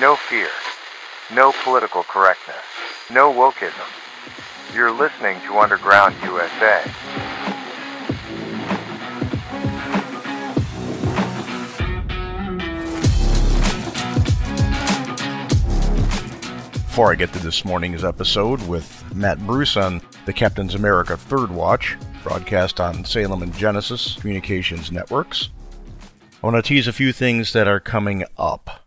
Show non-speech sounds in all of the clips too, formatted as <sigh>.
No fear. No political correctness. No wokeism. You're listening to Underground USA. Before I get to this morning's episode with Matt Bruce on the Captain's America Third Watch, broadcast on Salem and Genesis Communications Networks, I want to tease a few things that are coming up.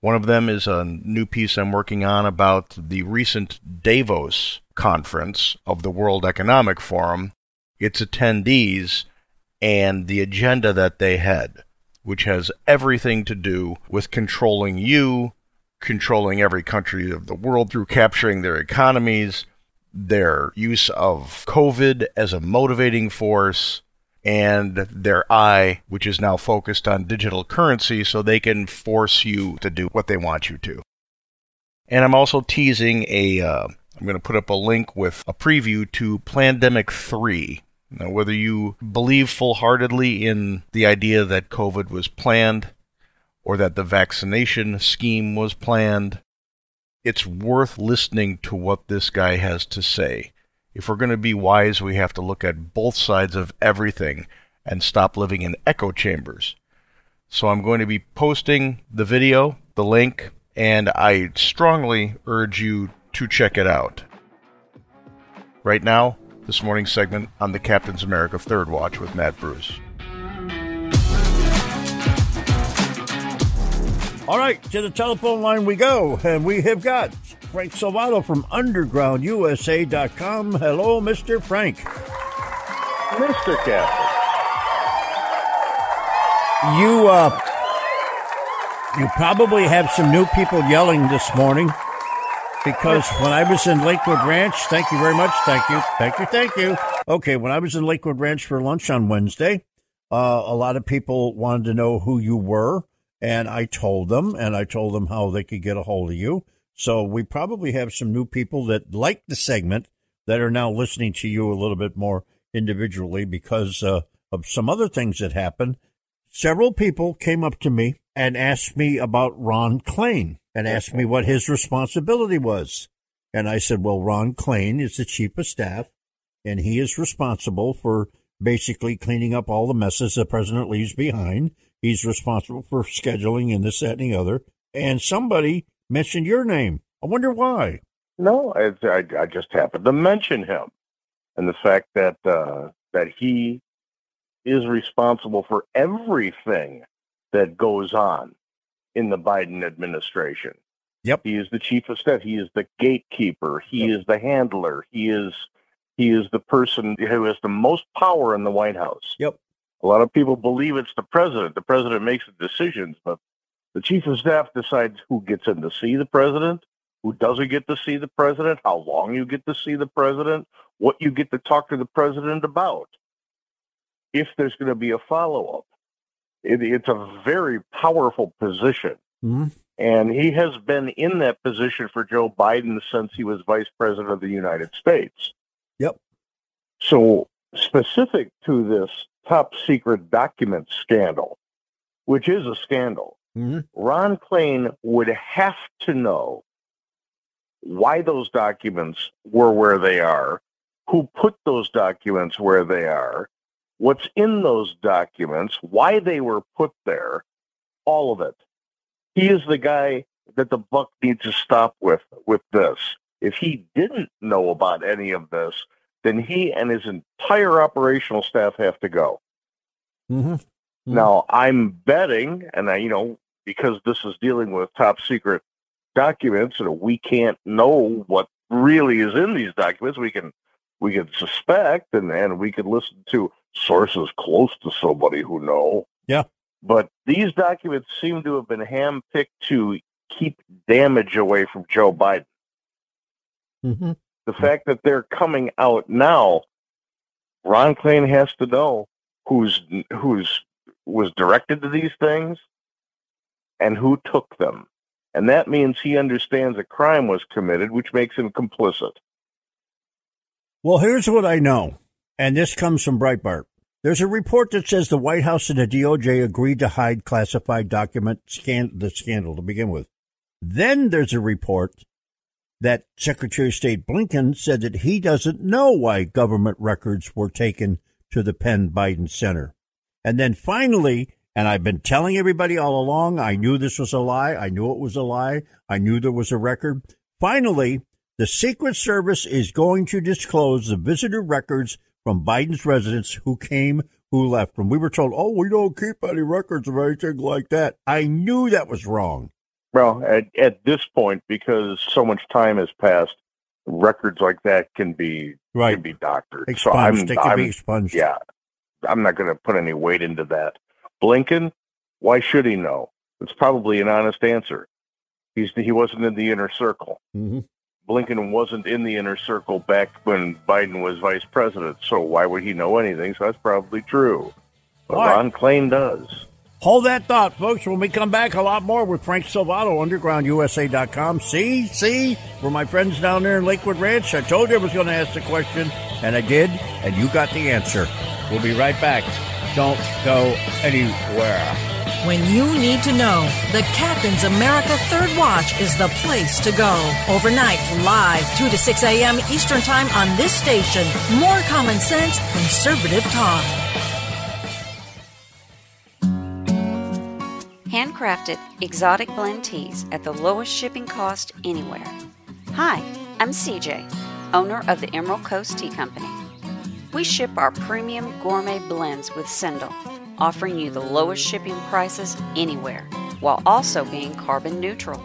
One of them is a new piece I'm working on about the recent Davos conference of the World Economic Forum, its attendees, and the agenda that they had, which has everything to do with controlling you, controlling every country of the world through capturing their economies, their use of COVID as a motivating force, and their eye, which is now focused on digital currency, so they can force you to do what they want you to. And I'm also teasing a. Uh, am going to put up a link with a preview to Plandemic 3. Now, whether you believe full heartedly in the idea that COVID was planned or that the vaccination scheme was planned, it's worth listening to what this guy has to say. If we're going to be wise, we have to look at both sides of everything and stop living in echo chambers. So I'm going to be posting the video, the link, and I strongly urge you to check it out. Right now, this morning's segment on the Captain's America Third Watch with Matt Bruce. All right, to the telephone line we go, and we have got Frank Salvato from UndergroundUSA.com. Hello, Mr. Frank. Mr. Captain. You, uh, you probably have some new people yelling this morning because <laughs> when I was in Lakewood Ranch, thank you very much, thank you, thank you, thank you. Okay, when I was in Lakewood Ranch for lunch on Wednesday, uh, a lot of people wanted to know who you were and I told them, and I told them how they could get a hold of you. So we probably have some new people that like the segment that are now listening to you a little bit more individually because uh, of some other things that happened. Several people came up to me and asked me about Ron Klain and asked me what his responsibility was. And I said, well, Ron Klain is the chief of staff and he is responsible for basically cleaning up all the messes the president leaves behind He's responsible for scheduling and this, that, and the other. And somebody mentioned your name. I wonder why. No, I, I, I just happened to mention him, and the fact that uh, that he is responsible for everything that goes on in the Biden administration. Yep. He is the chief of staff. He is the gatekeeper. He yep. is the handler. He is he is the person who has the most power in the White House. Yep. A lot of people believe it's the president. The president makes the decisions, but the chief of staff decides who gets in to see the president, who doesn't get to see the president, how long you get to see the president, what you get to talk to the president about, if there's going to be a follow up. It, it's a very powerful position. Mm-hmm. And he has been in that position for Joe Biden since he was vice president of the United States. Yep. So, specific to this top secret document scandal, which is a scandal, mm-hmm. Ron Klain would have to know why those documents were where they are, who put those documents where they are, what's in those documents, why they were put there, all of it. He is the guy that the buck needs to stop with with this. If he didn't know about any of this, then he and his entire operational staff have to go. Mm-hmm. Mm-hmm. Now, I'm betting, and I, you know, because this is dealing with top secret documents, and we can't know what really is in these documents. We can we can suspect, and and we can listen to sources close to somebody who know. Yeah. But these documents seem to have been handpicked to keep damage away from Joe Biden. Mm-hmm. The fact that they're coming out now, Ron Klain has to know who's who's was directed to these things and who took them. And that means he understands a crime was committed, which makes him complicit. Well, here's what I know, and this comes from Breitbart. There's a report that says the White House and the DOJ agreed to hide classified document scan the scandal to begin with. Then there's a report that Secretary of State Blinken said that he doesn't know why government records were taken to the Penn Biden Center. And then finally, and I've been telling everybody all along, I knew this was a lie. I knew it was a lie. I knew there was a record. Finally, the Secret Service is going to disclose the visitor records from Biden's residence who came, who left. When we were told, oh, we don't keep any records of anything like that, I knew that was wrong. Well, at, at this point, because so much time has passed, records like that can be Right. can be doctored. Expunged. So I'm, can I'm- be expunged. yeah, I'm not going to put any weight into that. Blinken, why should he know? It's probably an honest answer. He's he wasn't in the inner circle. hmm Blinken wasn't in the inner circle back when Biden was vice president. So why would he know anything? So that's probably true. But. Ron Klain does. Hold that thought, folks. When we come back, a lot more with Frank Silvato, UndergroundUSA.com. See, see, for my friends down there in Lakewood Ranch, I told you I was going to ask the question, and I did, and you got the answer. We'll be right back. Don't go anywhere. When you need to know, the Captain's America Third Watch is the place to go. Overnight, live, 2 to 6 a.m. Eastern Time on this station. More common sense, conservative talk. Handcrafted exotic blend teas at the lowest shipping cost anywhere. Hi, I'm CJ, owner of the Emerald Coast Tea Company. We ship our premium gourmet blends with Sendle, offering you the lowest shipping prices anywhere while also being carbon neutral.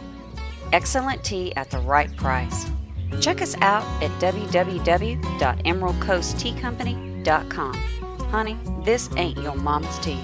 Excellent tea at the right price. Check us out at www.emeraldcoastteacompany.com. Honey, this ain't your mama's tea.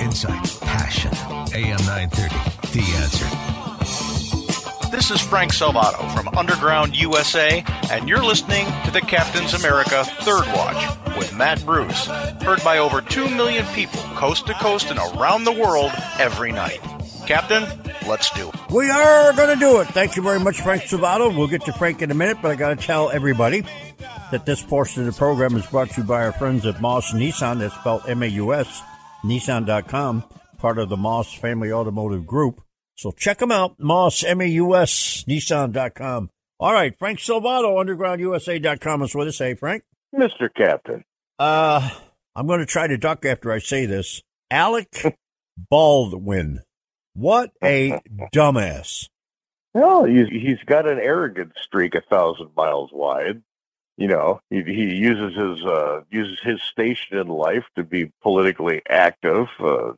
News, insight, passion. AM 930. The answer. This is Frank Salvato from Underground USA, and you're listening to the Captain's America Third Watch with Matt Bruce. Heard by over 2 million people coast to coast and around the world every night. Captain, let's do it. We are going to do it. Thank you very much, Frank Silvato. We'll get to Frank in a minute, but I got to tell everybody that this portion of the program is brought to you by our friends at Maus Nissan. That's spelled M-A-U-S, Nissan.com, part of the Maus Family Automotive Group. So check them out, Maus, M-A-U-S, Nissan.com. All right, Frank Silvato, UndergroundUSA.com is with us. Hey, Frank. Mr. Captain. Uh, I'm going to try to duck after I say this. Alec Baldwin. What a <laughs> dumbass. Well, he's he's got an arrogant streak a thousand miles wide. You know, he he uses his uh uses his station in life to be politically active, uh,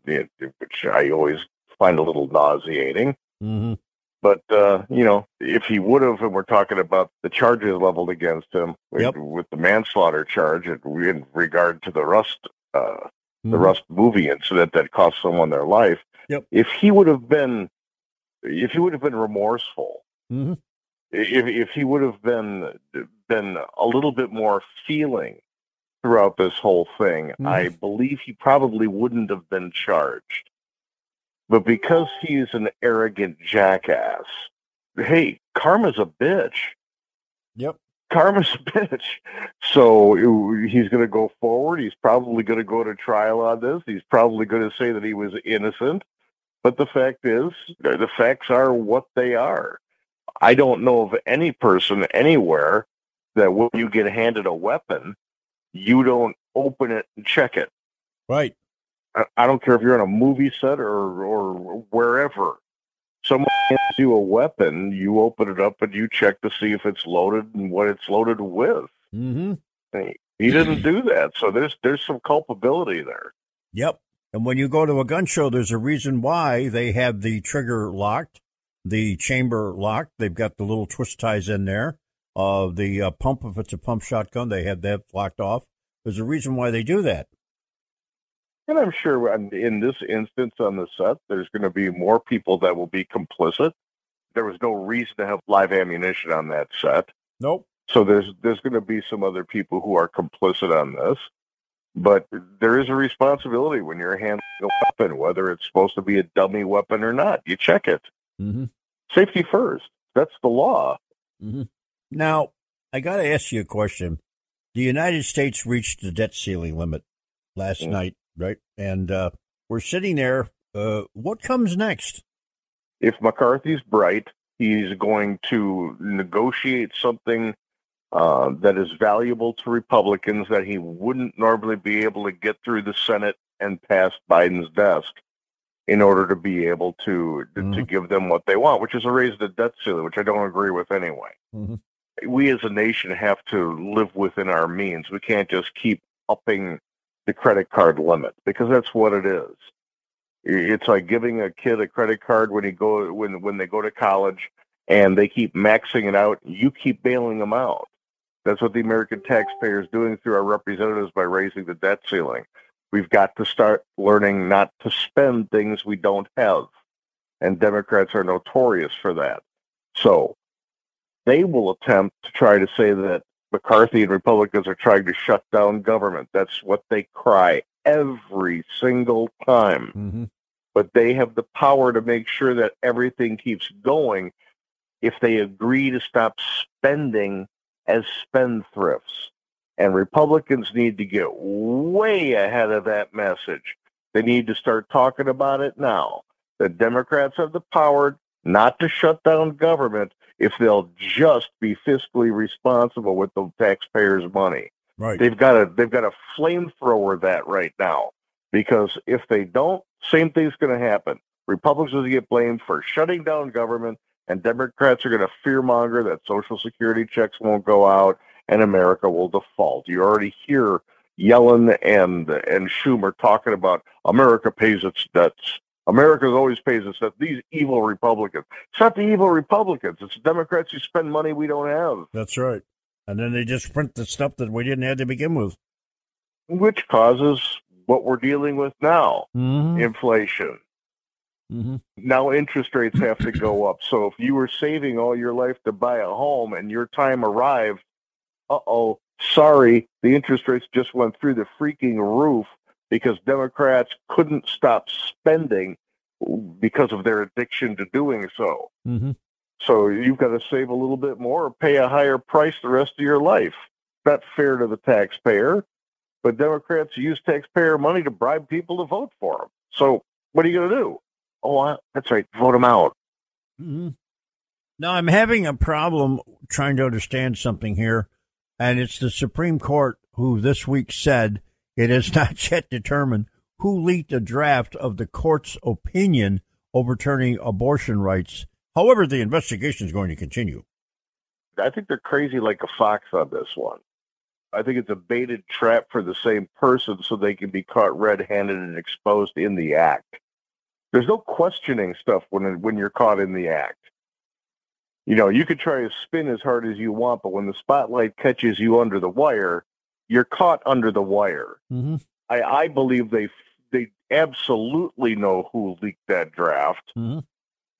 which I always find a little nauseating. Mm-hmm. But uh, you know, if he would have, and we're talking about the charges leveled against him with, Yep. with the manslaughter charge in, in regard to the Rust uh, the Mhm. Rust movie incident that cost someone their life. Yep. If he would have been, if he would have been remorseful, Mhm. If if he would have been been a little bit more feeling throughout this whole thing, Mhm. I believe he probably wouldn't have been charged. But because he's an arrogant jackass, hey, karma's a bitch Yep. karma's a bitch. So he's going to go forward. He's probably going to go to trial on this. He's probably going to say that he was innocent. But the fact is, the facts are what they are. I don't know of any person anywhere that when you get handed a weapon, you don't open it and check it. Right. I- I don't care if you're on a movie set or or wherever. Someone hands you a weapon, you open it up and you check to see if it's loaded and what it's loaded with. Mm-hmm. He he didn't do that, so there's there's some culpability there. Yep. And when you go to a gun show, there's a reason why they have the trigger locked, the chamber locked. They've got the little twist ties in there. Uh, the uh, pump, if it's a pump shotgun, they have that locked off. There's a reason why they do that. And I'm sure in this instance on the set, there's going to be more people that will be complicit. There was no reason to have live ammunition on that set. Nope. So there's there's going to be some other people who are complicit on this. But there is a responsibility when you're handling a weapon, whether it's supposed to be a dummy weapon or not. You check it. Mm-hmm. Safety first. That's the law. Mm-hmm. Now, I got to ask you a question. The United States reached the debt ceiling limit last Mm. night, right? And uh, we're sitting there. Uh, what comes next? If McCarthy's bright, he's going to negotiate something uh, that is valuable to Republicans that he wouldn't normally be able to get through the Senate and past Biden's desk in order to be able to to Mhm. give them what they want, which is a raise the debt ceiling, which I don't agree with anyway. Mhm. We as a nation have to live within our means. We can't just keep upping the credit card limit because that's what it is. It's like giving a kid a credit card when he go when when they go to college and they keep maxing it out. You keep bailing them out. That's what the American taxpayer is doing through our representatives by raising the debt ceiling. We've got to start learning not to spend things we don't have. And Democrats are notorious for that. So they will attempt to try to say that McCarthy and Republicans are trying to shut down government. That's what they cry every single time Mm-hmm. but they have the power to make sure that everything keeps going if they agree to stop spending as spendthrifts. And Republicans need to get way ahead of that message. They need to start talking about it now. The Democrats have the power not to shut down government if they'll just be fiscally responsible with the taxpayers' money. Right. They've got a they've got a flamethrower that right now because if they don't, same thing's going to happen. Republicans get blamed for shutting down government, and Democrats are going to fearmonger that Social Security checks won't go out and America will default. You already hear Yellen and and Schumer talking about America pays its debts. America always pays its debts. These evil Republicans. It's not the evil Republicans. It's the Democrats who spend money we don't have. That's right. And then they just print the stuff that we didn't have to begin with. which causes what we're dealing with now Mm-hmm. inflation. Mm-hmm. Now interest rates have to go up. So if you were saving all your life to buy a home and your time arrived, oh, sorry, the interest rates just went through the freaking roof because Democrats couldn't stop spending because of their addiction to doing so. Mm-hmm. So you've got to save a little bit more or pay a higher price the rest of your life. Not fair to the taxpayer, but Democrats use taxpayer money to bribe people to vote for them. So what are you going to do? Oh, I, that's right, vote them out. Mm-hmm. Now I'm having a problem trying to understand something here, and it's the Supreme Court who this week said it is <laughs> not yet determined who leaked a draft of the court's opinion overturning abortion rights. However, the investigation is going to continue. I think they're crazy like a fox on this one. I think it's a baited trap for the same person so they can be caught red-handed and exposed in the act. There's no questioning stuff when when you're caught in the act. You know, you could try to spin as hard as you want, but when the spotlight catches you under the wire, you're caught under the wire. Mm-hmm. I, I believe they they absolutely know who leaked that draft, Mm-hmm.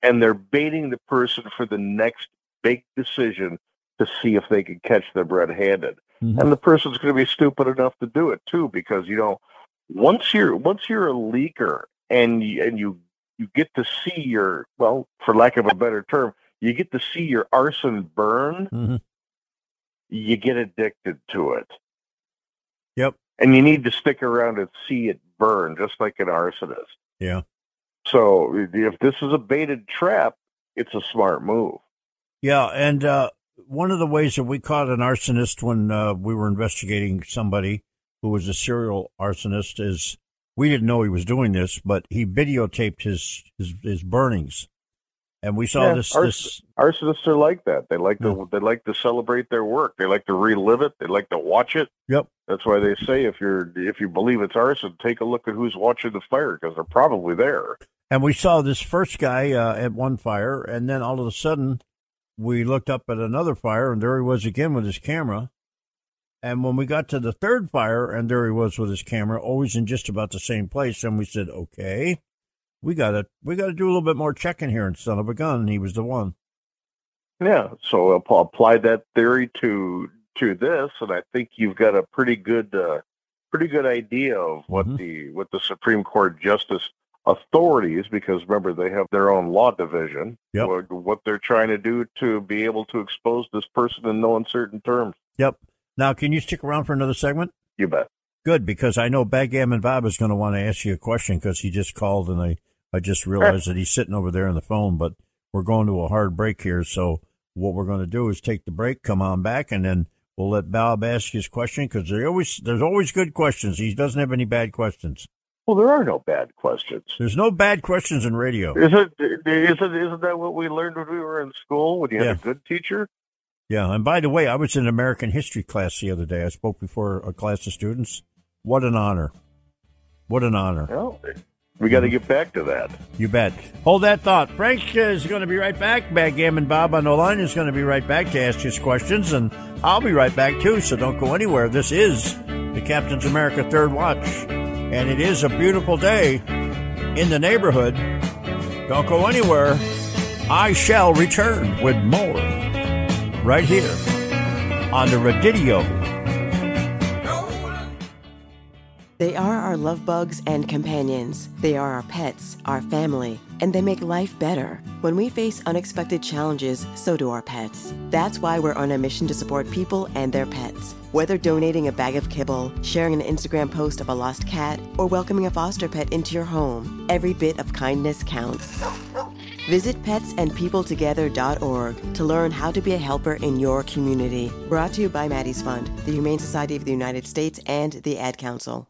and they're baiting the person for the next big decision to see if they can catch them red-handed. Mhm. And the person's going to be stupid enough to do it too, because you know, once you're once you're a leaker and you, and you you get to see your well, for lack of a better term, you get to see your arson burn. Mm-hmm. You get addicted to it. Yep. and you need to stick around and see it burn, just like an arsonist. Yeah. So if this is a baited trap, it's a smart move. Yeah, and uh, one of the ways that we caught an arsonist when uh, we were investigating somebody who was a serial arsonist is we didn't know he was doing this, but he videotaped his his, his burnings, and we saw Yeah, this ars- this Arsonists are like that. They like to they like to celebrate their work. They like to relive it. They like to watch it. Yep. That's why they say if you're if you believe it's arson, take a look at who's watching the fire because they're probably there. And we saw this first guy uh, at one fire, and then all of a sudden, we looked up at another fire, and there he was again with his camera. And when we got to the third fire, and there he was with his camera, always in just about the same place, and we said, "Okay, we gotta we gotta do a little bit more checking here." And son of a gun, he was the one. Yeah, so apply that theory to to this, and I think you've got a pretty good uh, pretty good idea of what Mhm. the what the Supreme Court justice authorities, because remember they have their own law division, Yep. what, what they're trying to do to be able to expose this person in no uncertain terms. Yep. Now, can you stick around for another segment? You bet. Good, because I know Backgammon Bob is going to want to ask you a question because he just called and I, I just realized that he's sitting over there on the phone, but we're going to a hard break here. So what we're going to do is take the break, come on back, and then we'll let Bob ask his question because there always, there's always good questions. He doesn't have any bad questions. Well, there are no bad questions. There's no bad questions in radio. Is it? Is it? Isn't isn't that what we learned when we were in school? When you had a good teacher? Yeah. And by the way, I was in American history class the other day. I spoke before a class of students. What an honor. What an honor. Well, we got to mhm. get back to that. You bet. Hold that thought. Frank is going to be right back. Backgammon Bob on the line is going to be right back to ask his questions, and I'll be right back too, so don't go anywhere. This is the Captain's America Third Watch, and it is a beautiful day in the neighborhood. Don't go anywhere. I shall return with more right here on the Radidio. They are our love bugs and companions. They are our pets, our family, and they make life better. When we face unexpected challenges, so do our pets. That's why we're on a mission to support people and their pets. Whether donating a bag of kibble, sharing an Instagram post of a lost cat, or welcoming a foster pet into your home, every bit of kindness counts. Visit petsandpeopletogether.org to learn how to be a helper in your community. Brought to you by Maddie's Fund, the Humane Society of the United States, and the Ad Council.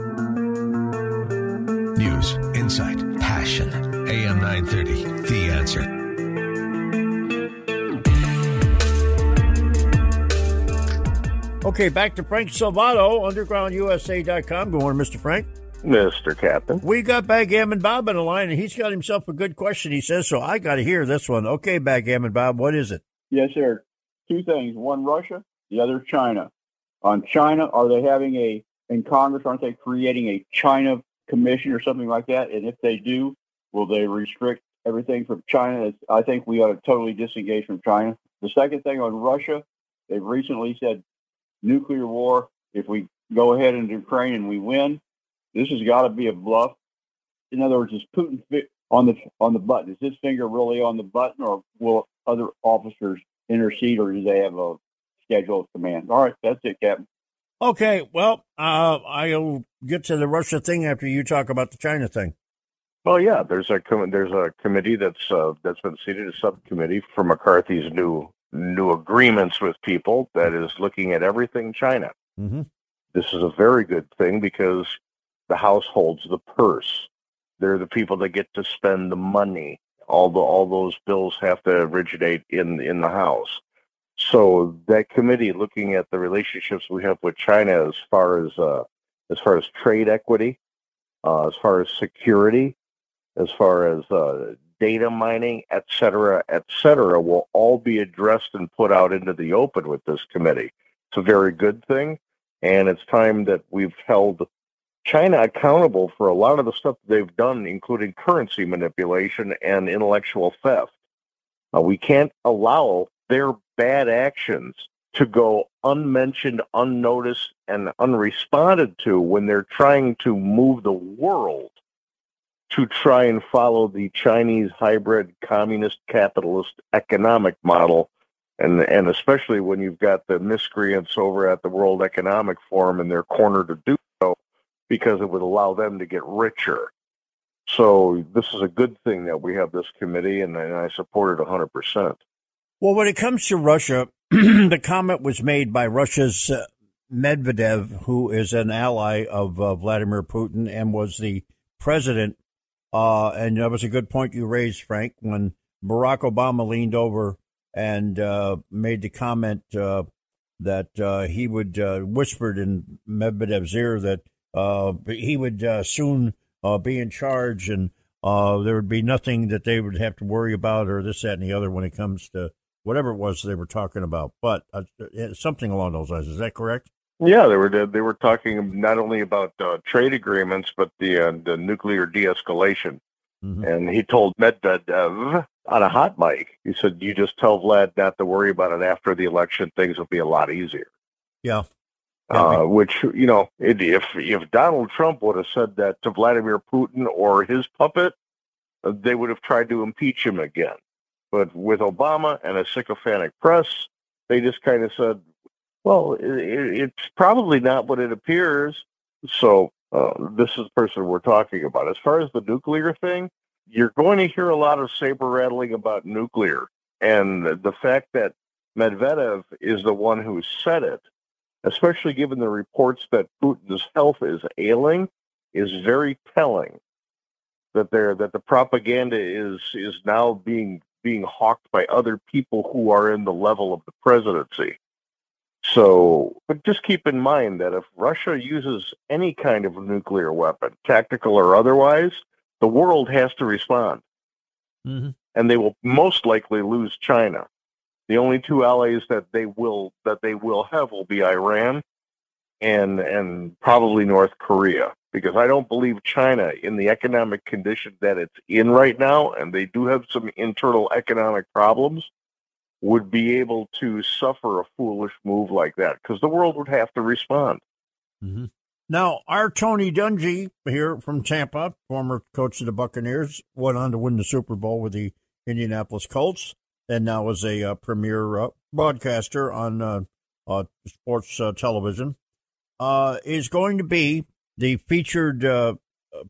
News, insight, passion. AM 930, The Answer. Okay, back to Frank Salvato, undergroundusa.com. Good morning, Mr. Frank. Mr. Captain. We got Backgammon Bob on the line, and he's got himself a good question, he says, so I got to hear this one. Okay, Backgammon Bob, what is it? Yes, sir. Two things. One, Russia. The other, China. On China, are they having a, in Congress, aren't they creating a China commission or something like that? And if they do, will they restrict everything from China? I think we ought to totally disengage from China. The second thing on Russia, they've recently said nuclear war. If we go ahead into Ukraine and we win, this has got to be a bluff. In other words, is Putin on the on the button? Is his finger really on the button, or will other officers intercede, or do they have a schedule of command? All right, that's it, Captain. Okay, well, uh, I'll get to the Russia thing after you talk about the China thing. Well, yeah, there's a com- there's a committee that's uh, that's been seated, a subcommittee for McCarthy's new new agreements with people that is looking at everything China. Mm-hmm. This is a very good thing because the House holds the purse. They're the people that get to spend the money. All the all those bills have to originate in in the House. So that committee looking at the relationships we have with China as far as uh, as far as trade equity, uh, as far as security, as far as uh, data mining, et cetera, et cetera, will all be addressed and put out into the open with this committee. It's a very good thing, and it's time that we've held China accountable for a lot of the stuff they've done, including currency manipulation and intellectual theft. Uh, we can't allow their bad actions to go unmentioned, unnoticed, and unresponded to when they're trying to move the world to try and follow the Chinese hybrid communist capitalist economic model. And, and especially when you've got the miscreants over at the World Economic Forum in their corner to do so because it would allow them to get richer. So this is a good thing that we have this committee, and, and I support it 100%. Well, when it comes to Russia, <clears throat> the comment was made by Russia's uh, Medvedev, who is an ally of uh, Vladimir Putin and was the president. Uh, and that was a good point you raised, Frank, when Barack Obama leaned over and uh, made the comment uh, that he would whispered in Medvedev's ear that he would soon be in charge and there would be nothing that they would have to worry about or this, that, and the other when it comes to whatever it was they were talking about, but uh, something along those lines. Is that correct? Yeah, they were they were talking not only about uh, trade agreements but the uh, the nuclear de-escalation. Mm-hmm. And he told Medvedev on a hot mic, he said, "You just tell Vlad not to worry about it after the election. Things will be a lot easier." Yeah. Uh, which you know, it, if if Donald Trump would have said that to Vladimir Putin or his puppet, uh, they would have tried to impeach him again. But with Obama and a sycophantic press, they just kind of said, well, it, it's probably not what it appears. So uh, this is the person we're talking about. As far as the nuclear thing, you're going to hear a lot of saber rattling about nuclear. And the fact that Medvedev is the one who said it, especially given the reports that Putin's health is ailing, is very telling. That there, that the propaganda is is now being being hawked by other people who are in the level of the presidency. So, but just keep in mind that if Russia uses any kind of nuclear weapon, tactical or otherwise, the world has to respond. Mm-hmm. And they will most likely lose China. The only two allies that they will that they will have will be Iran and and probably North Korea because I don't believe China in the economic condition that it's in right now, and they do have some internal economic problems, would be able to suffer a foolish move like that because the world would have to respond. Mm-hmm. Now, our Tony Dungy here from Tampa, former coach of the Buccaneers, went on to win the Super Bowl with the Indianapolis Colts, and now is a uh, premier uh, broadcaster on uh, uh sports uh, television. Uh, is going to be the featured uh,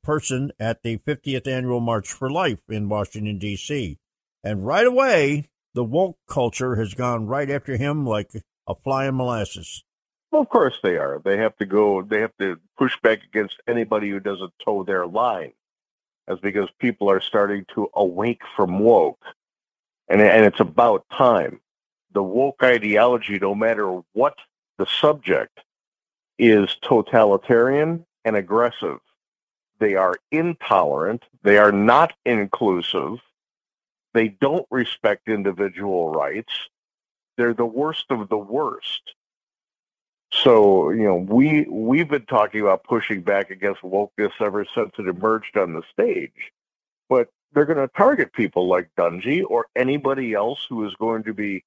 person at the 50th annual March for Life in Washington, D.C. And right away, the woke culture has gone right after him like a fly in molasses. Well, of course they are. They have to go, they have to push back against anybody who doesn't toe their line. That's because people are starting to awake from woke. And, and it's about time. The woke ideology, no matter what the subject, is totalitarian and aggressive. They are intolerant. They are not inclusive. They don't respect individual rights. They're the worst of the worst. So, you know, we we've been talking about pushing back against wokeness ever since it emerged on the stage. But they're going to target people like Dungy or anybody else who is going to be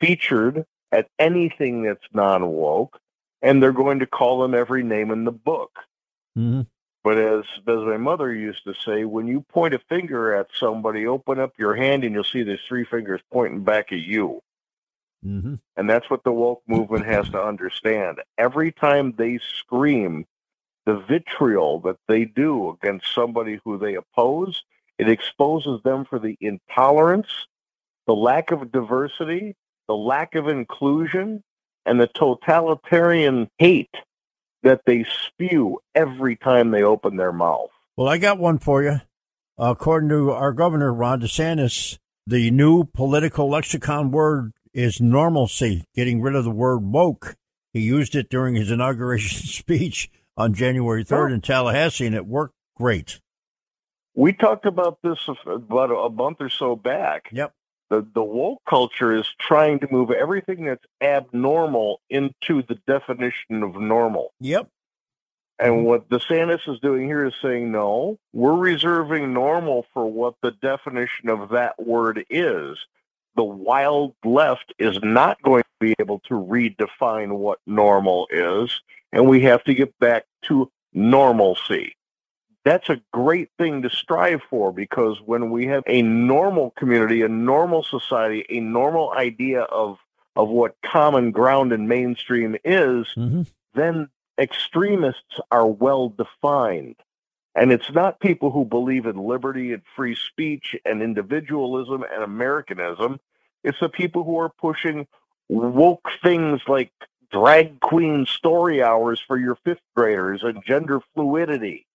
featured at anything that's non woke, and they're going to call them every name in the book. Mm-hmm. But as as my mother used to say, when you point a finger at somebody, open up your hand and you'll see there's three fingers pointing back at you. Mm-hmm. And that's what the woke movement has to understand. Every time they scream the vitriol that they do against somebody who they oppose, it exposes them for the intolerance, the lack of diversity, the lack of inclusion, and the totalitarian hate that they spew every time they open their mouth. Well, I got one for you. According to our governor, Ron DeSantis, the new political lexicon word is normalcy, getting rid of the word woke. He used it during his <laughs> inauguration <laughs> speech on January 3rd in Tallahassee, and it worked great. We talked about this about a month or so back. Yep the, the woke culture is trying to move everything that's abnormal into the definition of normal. Yep. And mm-hmm. what DeSantis is doing here is saying, no, we're reserving normal for what the definition of that word is. The wild left is not going to be able to redefine what normal is, and we have to get back to normalcy that's a great thing to strive for because when we have a normal community, a normal society, a normal idea of of what common ground and mainstream is, mm-hmm. then extremists are well defined. And it's not people who believe in liberty and free speech and individualism and Americanism. It's the people who are pushing woke things like drag queen story hours for your fifth graders and gender fluidity.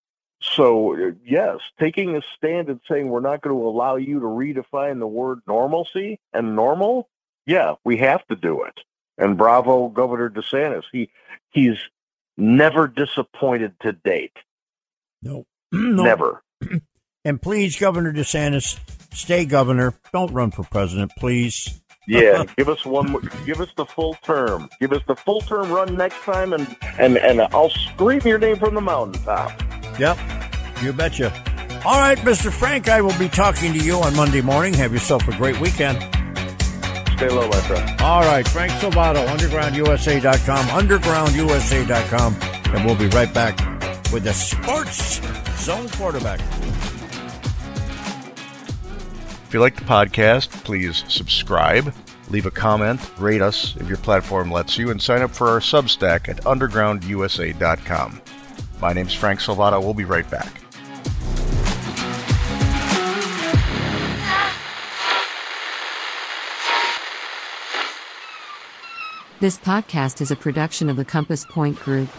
So, uh, yes, taking a stand and saying we're not going to allow you to redefine the word normalcy and normal, yeah, we have to do it. And bravo, Governor DeSantis. He he's never disappointed to date. No, <clears throat> no. Never. <clears throat> And please, Governor DeSantis, stay governor. Don't run for president, please. <laughs> Yeah, give us one. more- Give us the full term. Give us the full term run next time, and and and I'll scream your name from the mountaintop. Yep, you betcha. All right, Mr. Frank, I will be talking to you on Monday morning. Have yourself a great weekend. Stay low, my friend. All right, Frank Silvato, undergroundusa.com, undergroundusa.com, and we'll be right back with the Sports Zone quarterback. If you like the podcast, please subscribe, leave a comment, rate us if your platform lets you, and sign up for our Substack at undergroundusa.com. My name's Frank Salvato. We'll be right back. This podcast is a production of the Compass Point Group.